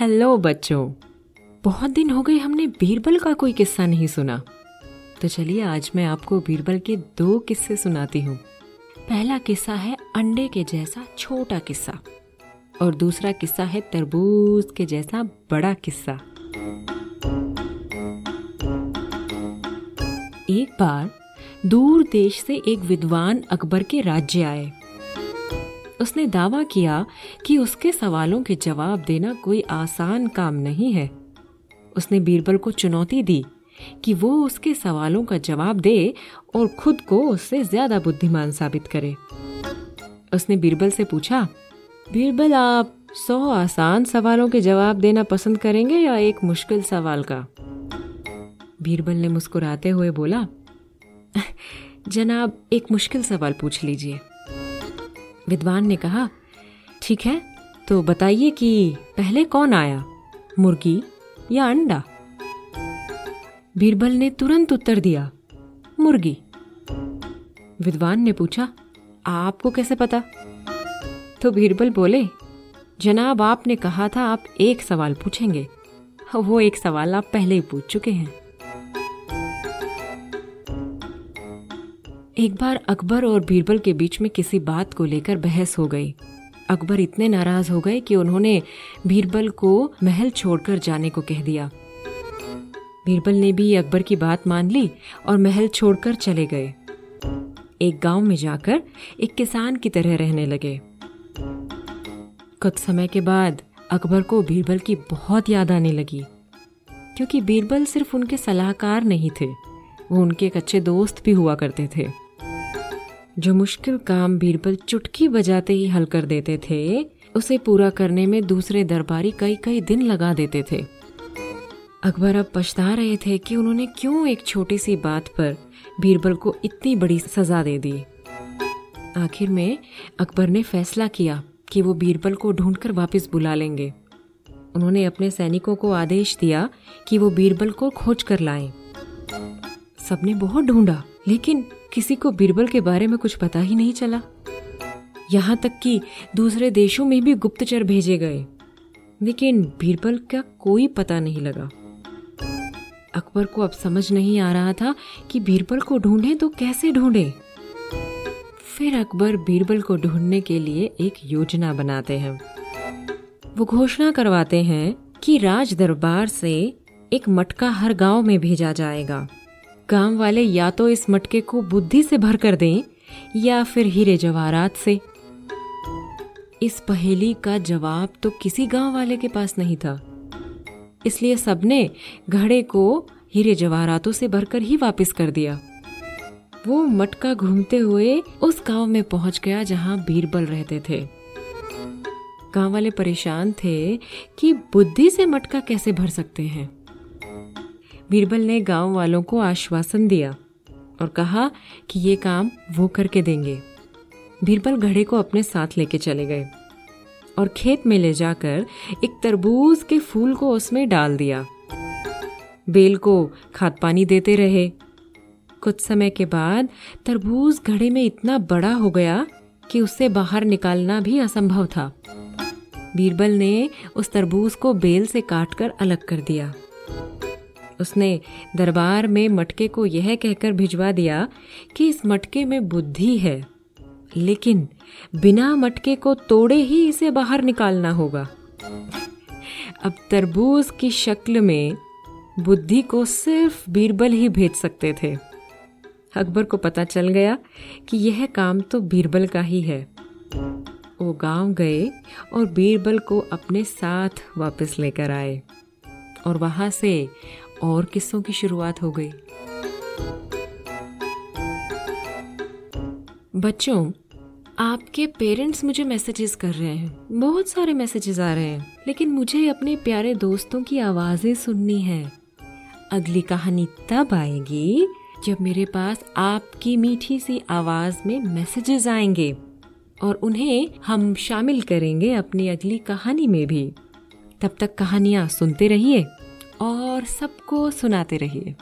Hello बच्चों। बहुत दिन हो गए, हमने बीरबल का कोई किस्सा नहीं सुना। तो चलिए, आज मैं आपको बीरबल के दो किस्से सुनाती हूँ। पहला किस्सा है अंडे के जैसा छोटा किस्सा, और दूसरा किस्सा है तरबूज के जैसा बड़ा किस्सा। एक बार दूर देश से एक विद्वान अकबर के राज्य आए। उसने दावा किया कि उसके सवालों के जवाब देना कोई आसान काम नहीं है। उसने बीरबल को चुनौती दी कि वो उसके सवालों का जवाब दे और खुद को उससे ज़्यादा बुद्धिमान साबित करे। उसने बीरबल से पूछा, बीरबल, आप सौ आसान सवालों के जवाब देना पसंद करेंगे या एक मुश्किल सवाल का? बीरबल ने मुस्कुराते हुए बोला, जनाब, एक मुश्किल सवाल पूछ लीजिए। विद्वान ने कहा, ठीक है तो बताइए कि पहले कौन आया, मुर्गी या अंडा? बीरबल ने तुरंत उत्तर दिया, मुर्गी. विद्वान ने पूछा, आपको कैसे पता? तो बीरबल बोले, जनाब, आपने कहा था आप एक सवाल पूछेंगे, वो एक सवाल आप पहले ही पूछ चुके हैं। एक बार अकबर और बीरबल के बीच में किसी बात को लेकर बहस हो गई। अकबर इतने नाराज़ हो गए कि उन्होंने बीरबल को महल छोड़कर जाने को कह दिया। बीरबल ने भी अकबर की बात मान ली और महल छोड़कर चले गए। एक गाँव में जाकर एक किसान की तरह रहने लगे। कुछ समय के बाद अकबर को बीरबल की बहुत याद आने लगी, क्योंकि बीरबल सिर्फ़ उनके सलाहकार नहीं थे, वो उनके एक अच्छे दोस्त भी हुआ करते थे। जो मुश्किल काम बीरबल चुटकी बजाते ही हल कर देते थे, उसे पूरा करने में दूसरे दरबारी कई कई दिन लगा देते थे। अकबर अब पछता रहे थे कि उन्होंने क्यों एक छोटी सी बात पर बीरबल को इतनी बड़ी सजा दे दी। आखिर में अकबर ने फैसला किया कि वो बीरबल को ढूंढकर वापस बुला लेंगे। उन्होंने अपने सैनिकों को आदेश दिया कि वो बीरबल को खोज कर लाएँ। सबने बहुत ढूंढा, लेकिन किसी को बीरबल के बारे में कुछ पता ही नहीं चला। यहाँ तक कि दूसरे देशों में भी गुप्तचर भेजे गए। लेकिन बीरबल का कोई पता नहीं लगा। अकबर को अब समझ नहीं आ रहा था कि बीरबल को ढूंढे तो कैसे ढूंढे। फिर अकबर बीरबल को ढूँढने के लिए एक योजना बनाते हैं। वो घोषणा करवाते हैं कि राज दरबार से एक मटका हर गाँव में भेजा जाएगा। गाँव वाले या तो इस मटके को बुद्धि से भर कर दें, या फिर हीरे जवाहरात से। इस पहेली का जवाब तो किसी गाँव वाले के पास नहीं था। इसलिए सबने घड़े को हीरे जवाहरातों से भरकर ही वापस कर दिया। वो मटका घूमते हुए उस गाँव में पहुँच गया जहाँ बीरबल रहते थे। गाँव वाले परेशान थे कि बुद्धि से मटका कैसे भर सकते हैं। बीरबल ने गाँव वालों को आश्वासन दिया और कहा कि ये काम वो करके देंगे। बीरबल घड़े को अपने साथ लेके चले गए और खेत में ले जाकर एक तरबूज के फूल को उसमें डाल दिया। बेल को खाद पानी देते रहे। कुछ समय के बाद तरबूज घड़े में इतना बड़ा हो गया कि उससे बाहर निकालना भी असंभव था। बीरबल ने उस तरबूज को बेल से काटकर अलग कर दिया। उसने दरबार में मटके को यह कहकर भिजवा दिया कि इस मटके में बुद्धि है, लेकिन बिना मटके को तोड़े ही इसे बाहर निकालना होगा। अब तरबूज की शक्ल में बुद्धि को सिर्फ़ बीरबल ही भेज सकते थे। अकबर को पता चल गया कि यह काम तो बीरबल का ही है। वो गाँव गए और बीरबल को अपने साथ वापस लेकर आए और वहाँ से और किस्सों की शुरुआत हो गई। बच्चों, आपके पेरेंट्स मुझे मैसेजेस कर रहे हैं। बहुत सारे मैसेजेस आ रहे हैं, लेकिन मुझे अपने प्यारे दोस्तों की आवाज़ें सुननी है। अगली कहानी तब आएगी जब मेरे पास आपकी मीठी सी आवाज़ में मैसेजेस आएँगे और उन्हें हम शामिल करेंगे अपनी अगली कहानी में भी। तब तक कहानियाँ सुनते रहिए। और सबको सुनाते रहिए।